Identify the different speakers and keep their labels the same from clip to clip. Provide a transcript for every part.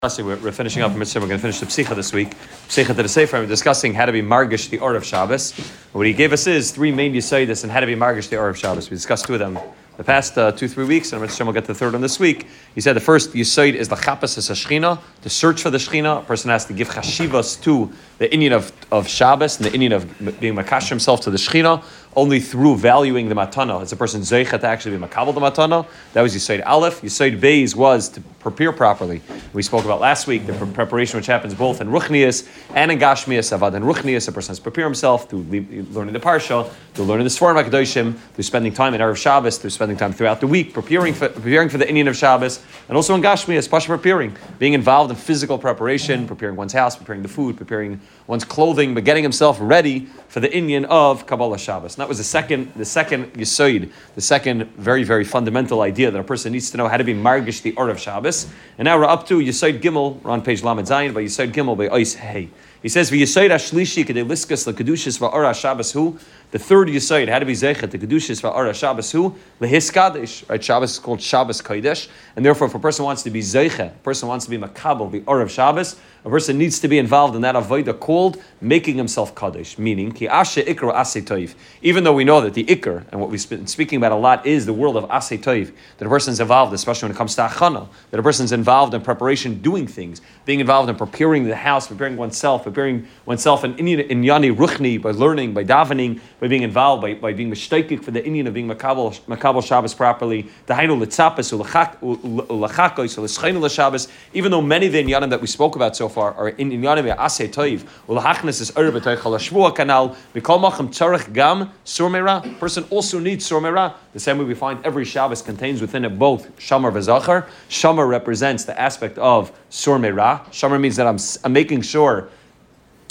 Speaker 1: We're, we're finishing up Mitzvah. We're going to finish the Psicha this week. Psicha to the Sefer. We're discussing how to be Margish the art of Shabbos. What he gave us is three main Yisaidis and how to be Margish the art of Shabbos. We discussed two of them the past uh, two, three weeks, and Mitzvah will get the third one this week. He said the first Yisaid is the Chapas a Shechina, to search for the Shechina. A person has to give Chashivas to the inyan of, of Shabbos and the inyan of being Makash himself to the Shechina only through valuing the matana. It's a person zeichet to actually be makabel the matana. That was Yisoid Aleph. Yisoid Beis was to prepare properly. We spoke about last week the preparation which happens both in Ruchnias and in Gashmias. Avad and Ruchnias, a person has to prepare himself through learning the Parsha, through learning the Svarim HaKadoshim, through spending time in Erev Shabbos, through spending time throughout the week, preparing for, preparing for the inyan of Shabbos, and also in Gashmias, Pasha preparing, being involved in physical preparation, preparing one's house, preparing the food, preparing one's clothing, but getting himself ready for the inyan of Kabbalah Shabbos. And that was the second, the second Yisoid, the second very, very fundamental idea that a person needs to know how to be Margish the Or of Shabbos. And now we're up to Yisoid Gimel, we're on page Lamed Zayin, by Yisoid Gimel by Ois Hey. He says, "V'yisoid ashlishi kedei liskas lekedushis va'ora Shabbos hu." The third yisoid, how to be zeichet the kedushis va'ora Shabbos hu lehiskadesh. Right, Shabbos is called Shabbos kodesh, and therefore, if a person wants to be zeichet, a person wants to be makabel the or of Shabbos, a person needs to be involved in that avodah called making himself kaddish, meaning ki ashe ikra ase toiv. Even though we know that the ikr and what we've been speaking about a lot is the world of ase toiv, that a person's involved, especially when it comes to achana, that a person's involved in preparation, doing things, being involved in preparing the house, preparing oneself, preparing oneself in, yani ruchni by learning, by davening, by being involved, by, by being mishtaikik for the inyan of being makabel, makabel Shabbos properly, the hainu litzapis ulachakos u'leschenu Shabbos. Even though many of the inyanim that we spoke about so far are in inyanim asay toiv ulachnes is erbe toichal shvua kanal mikol machem tzarich gam surmera. Person also needs surmera. The same way we find every Shabbos contains within it both shamar v'zachar. Shamar represents the aspect of surmera. Shamar means that I'm, I'm making sure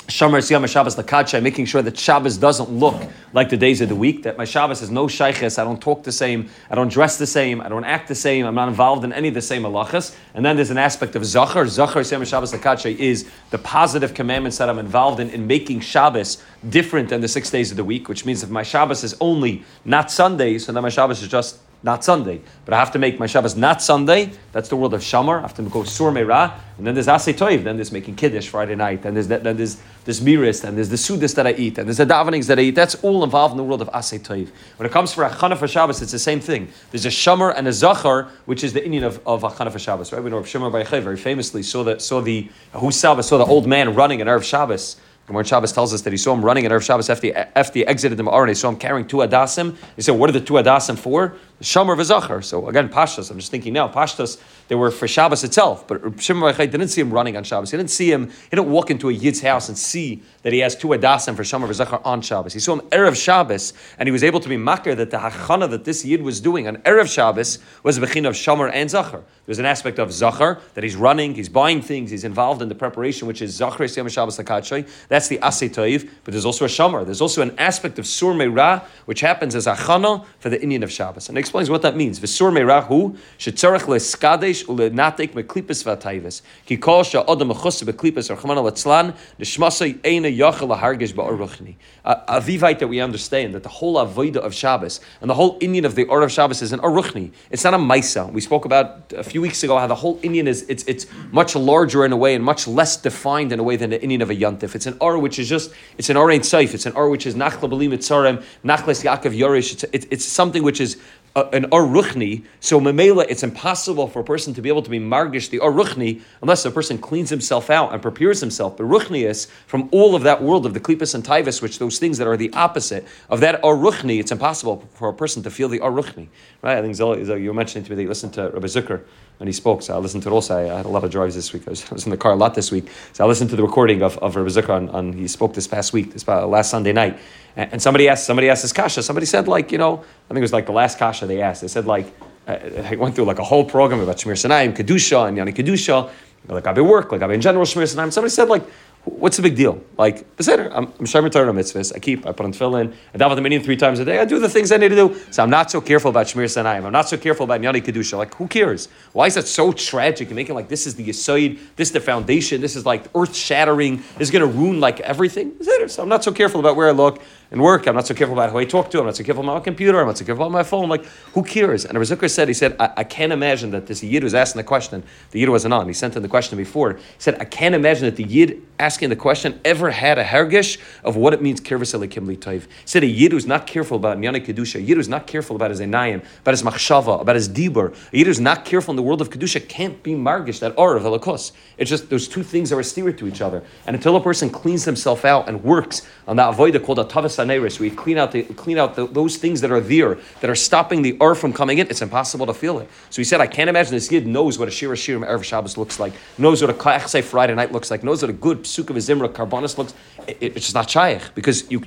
Speaker 1: Shomer Siyam Shabbos Lakacha, making sure that Shabbos doesn't look like the days of the week, that my Shabbos is no shayches, I don't talk the same, I don't dress the same, I don't act the same, I'm not involved in any of the same halachas. And then there's an aspect of Zachar. Zachar Siyam Shabbos Lakacha is the positive commandments that I'm involved in, in making Shabbos different than the six days of the week, which means if my Shabbos is only not Sunday, so then my Shabbos is just not Sunday. But I have to make my Shabbos not Sunday. That's the world of Shamar. I have to go Sur Meirah. And then there's Asay Toiv. Then there's making Kiddush Friday night. Then there's, then there's this Miris. And there's the Sudis that I eat. And there's the davenings that I eat. That's all involved in the world of Asay Toiv. When it comes for Achana for Shabbos, it's the same thing. There's a Shamar and a Zachar, which is the inyan of, of Achana for Shabbos. Right? We know Shimon Bar very famously saw the, saw the Husaba, saw the old man running in Erev Shabbos. Gemara Shabbos tells us that he saw him running in Erev Shabbos after he, after he exited the Ma'ar and he saw him carrying two adasim. He said, What are the two adasim for? Shomer v'Zachar. So again, Pashtas. I'm just thinking now, Pashtas, they were for Shabbos itself. But Shimon bar Yochai didn't see him running on Shabbos. He didn't see him, he didn't walk into a Yid's house and see that he has two adasim for Shomer v'Zachar on Shabbos. He saw him Erev Shabbos and he was able to be makir that the hachana that this Yid was doing on Erev Shabbos was a bechin of Shomer and Zachar. There's an aspect of Zachar that he's running, he's buying things, he's involved in the preparation, which is Zachar Yom Shabbos Lakatchay. That's the Asetoiv but there's also a shamar. There's also an aspect of sur meira, which happens as achana for the inyan of Shabbos. And explains what that means. V'sur meirahu shetzarech leskadesh ulenatek meklipis v'atayvis. Ki kol sha'odam mechus beklipis or chamana letzlan nishmasay eina yachal lahargish ba'or A vivite that we understand that the whole avodah of Shabbos and the whole inyan of the Or of Shabbos is an aruchni. It's not a maisa. We spoke about a few weeks ago how the whole inyan is it's it's much larger in a way and much less defined in a way than the inyan of a yantif. It's an Or which is just it's an Orain Saif. It's an Or which is Nachla Belim Mitzarem, Nachles Yaakov Yorish. It's, it's something which is an Or Ruchni. So Memela, it's impossible for a person to be able to be Margish, the Or Ruchni, unless a person cleans himself out and prepares himself. But Ruchnius, from all of that world of the Klippas and Taivas, which those things that are the opposite of that Or Ruchni, it's impossible for a person to feel the Or Ruchni. Right? I think Zil, you were mentioning to me that you listened to Rabbi Zucker when he spoke. So I listened to it also. I had a lot of drives this week. I was, I was in the car a lot this week. So I listened to the recording of, of Rabbi Zucker on, on, he spoke this past week, this last Sunday night. And, and, somebody asked, somebody asked this kasha. Somebody said like, you know, I think it was like the last kasha they asked. They said like, uh, uh, I went through like a whole program about Shmiras Einayim, and Kedusha, and Yani Kedusha, like I've been work, like I've been in general Shmiras Einayim. Somebody said like, what's the big deal? Like, I'm, I'm Torah mitzvahs. I keep, I put on tefillin, I daven the minyan three times a day. I do the things I need to do. So I'm not so careful about Shmiras Einayim. I'm not so careful about Yani Kedusha. Like, who cares? Why is that so tragic? Make it like this is the Yisoid, this is the foundation, this is like earth shattering, this is going to ruin like everything. So I'm not so careful about where I look. In work. I'm not so careful about who I talk to. I'm not so careful about my computer. I'm not so careful about my phone. Like, who cares? And Reb Zucker said, he said, I, I, can't imagine that this Yid was asking the question. The Yid wasn't on. He sent in the question before. He said, I can't imagine that the Yid asking the question ever had a hergish of what it means kirvus elikim He said, a Yid who's not careful about Nyana Kedusha, a Yid who's not careful about his Enayim, about his machshava, about his dibur, a Yid who's not careful in the world of Kedusha can't be margish, that or of Elikos. It's just those two things are a steer to each other. And until a person cleans himself out and works on that avoida called a tavas aneris, where you clean out the, clean out the, those things that are there that are stopping the ur from coming in, it's impossible to feel it. So he said, I can't imagine this kid knows what a shir shirim erev Shabbos looks like, knows what a klachse Friday night looks like, knows what a good psuk of zimra karbonis looks. It, it, it's just not shaykh because you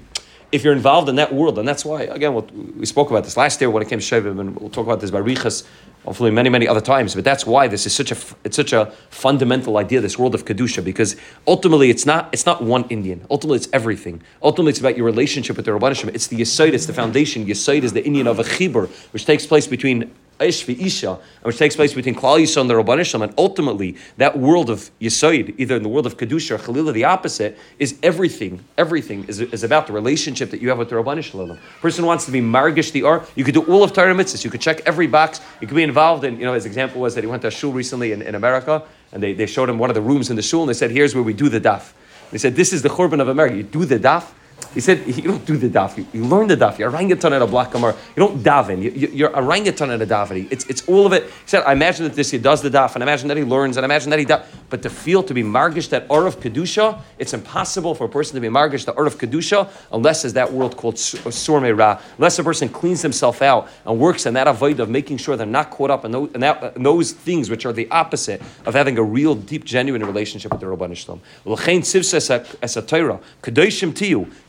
Speaker 1: if you're involved in that world, and that's why, again, we spoke about this last year when it came to Shavim, and we'll talk about this by Riches hopefully many many other times but that's why this is such a it's such a fundamental idea this world of kedusha because ultimately it's not it's not one inyan. Ultimately it's everything. Ultimately it's about your relationship with the rabbanishim it's the yisoid it's the foundation. Yisoid is the inyan of a chibur which takes place between Ish Isha, which takes place between Klal Yisrael and the Rabban and ultimately that world of Yisoid, either in the world of Kedusha or Chalila, the opposite, is everything. Everything is, is about the relationship that you have with the Rabban. Person wants to be Margish the Ar. You could do all of Torah mitzvahs. You could check every box. You could be involved in, you know, his example was that he went to a shul recently in, in America, and they, they showed him one of the rooms in the shul, and they said, here's where we do the daf. They said, this is the Churban of America. You do the daf. He said, you don't do the daf. You, you learn the daf. You're orangutan at a black kamar. You don't daven. You, are orangutan at a davening. It's, it's all of it. He said, I imagine that this he does the daf, and I imagine that he learns, and I imagine that he does. But to feel, to be margish, that or of Kedusha, it's impossible for a person to be margish, the or of Kedusha, unless there's that world called uh, Surme Ra. Unless a person cleans himself out and works in that avoid of making sure they're not caught up in those, in that, uh, in those things which are the opposite of having a real, deep, genuine relationship with the Ribono Shel Olam.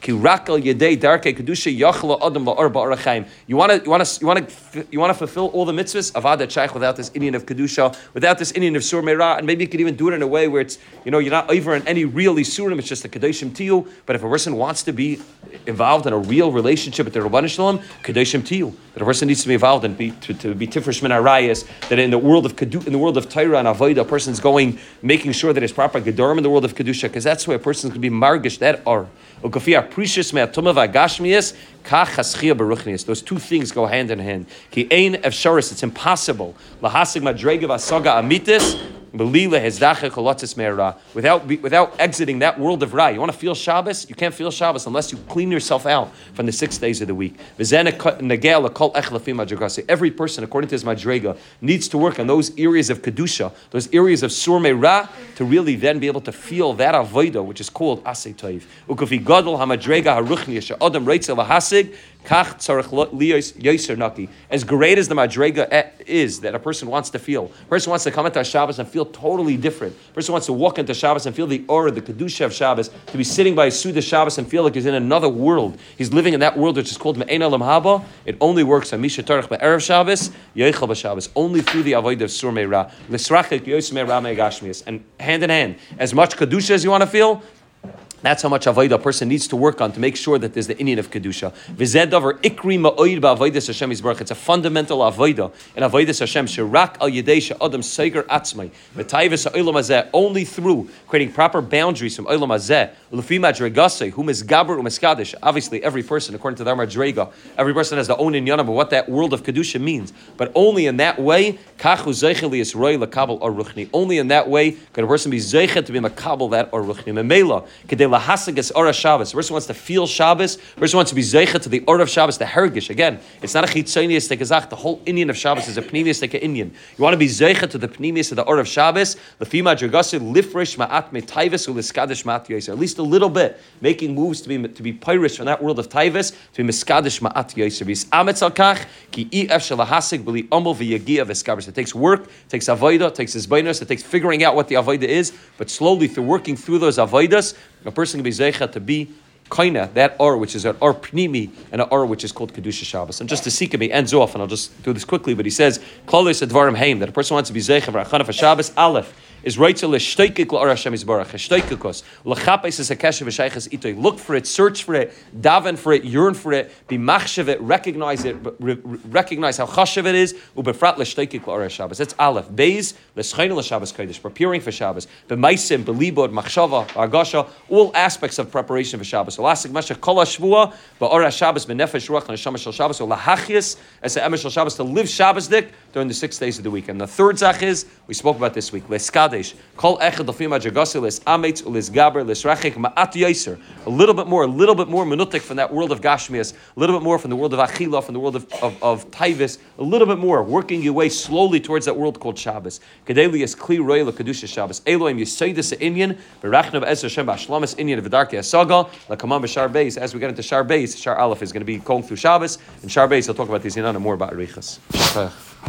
Speaker 1: You want to, you want to, you want to, you want to fulfill all the mitzvahs of Adat Shaykh without this inyan of kedusha, without this inyan of Sur Meirah, and maybe you could even do it in a way where it's, you know, you're not over in any real isurim, it's just a kadoshim tiyu. But if a person wants to be involved in a real relationship with the Ribono Shel Olam, kadoshim tiyu. That a person needs to be involved and be to, to be tifresh min arayas. That in the world of kedu, in the world of Torah and avodah, a person's going making sure that it's proper gedorim in the world of kedusha, because that's where a person's going to be margish that are. Those two things go hand in hand. It's impossible. Lahasig amitis Without, without exiting that world of Ra. You want to feel Shabbos? You can't feel Shabbos unless you clean yourself out from the six days of the week. Every person, according to his Madrega, needs to work on those areas of Kedusha, those areas of Surme Ra, to really then be able to feel that Avodah, which is called Asay. As great as the madrega is that a person wants to feel, a person wants to come into Shabbos and feel totally different. A person wants to walk into Shabbos and feel the aura, the kedusha of Shabbos, to be sitting by a Suda Shabbos and feel like he's in another world. He's living in that world which is called Me'ena Lam Haba. It only works on Misha Tarach Erev Shabbos, Yeichel B'Shabbos, only through the avoid of Sur Meira, L'srachik Yosem Ra Me'gashmias. And hand in hand, as much kedusha as you want to feel, that's how much avodah a person needs to work on to make sure that there's the inyan of kedusha. V'zedavar ikri ma'oid ba'avodas Hashem yisbarach. It's a fundamental avodah in avodas Hashem. Shirak al yedei adam seiger atzmai. V'tayvis ha'olam hazeh. Only through creating proper boundaries from olam hazeh. L'fi madregase whom is gaber u'miskadish. Obviously, every person, according to their madrega, every person has their own inyan of what that world of kedusha means. But only in that way, kachu zeichel yisroi lekabel aruchni. Only in that way could a person be zeichet to be makabel that aruchni. Memela lahasagas ora Shabbos. Person wants to feel Shabbos. Person wants to be zeicha to the or of Shabbos, the hergish. Again, it's not a chitzonius tekazach. The whole inyan of Shabbos is a pnimius teka inyan. You want to be zeicha to the pnimius of the or of Shabbos. Lefima dragasi lifresh ma'at metayvis uliskadish yoser. At least a little bit, making moves to be to be pyrus from that world of taivus to be miskadish ma'at yoser. Vis ametz al kach ki ef shalahasig b'li omol v'yagia v'skabris. It takes work, it takes avoida, it takes his it takes figuring out what the avoida is, but slowly through working through those avoidas, a person can be zeicha to be kaina, that or which is an or pnimi, and an or which is called kedusha Shabbos. And just to seek him, he ends off, and I'll just do this quickly. But he says, "Klolis advarim haim," that a person wants to be zeicha for Shabbos. Aleph is right to. Look for it, search for it, daven for it, yearn for it, be machshav it, recognize it, re- recognize how chashav it is, ubefrat l'shtoikik l'or Shabbos. That's Aleph. Beis, l'schainu l'Shabbos Kodesh, preparing for Shabbos. B'maisim, b'libod, machshava, argasha, all aspects of preparation for Shabbos. Elastic Meshach, kol hashvua, ba'or Shabbos, b'nefesh ruach, l'neshama shel Shabbos, or lahachias, as the emesh shel Shabbos, to live Shabbos during the six days of the week. And the third zach is, we spoke about this week, leskadesh, kol echad l'fim ha'jagasi, lis ulis gaber, lis rachik, ma'at yoser. A little bit more, a little bit more minutik from that world of Gashmias, a little bit more from the world of Achila, from the world of, of, of Taivis, a little bit more, working your way slowly towards that world called Shabbos. Kedeli is kli roy kedusha Shabbos. Elohim yisaydis inyan, berachnav ez Hashem b'ashlamis inyan v'darki asaga, lakamam b'shar beis. As we get into Shar beis, Shar Aleph is going to be going through Shabbos, and Shar beis, I'll talk about these in more about Arichas.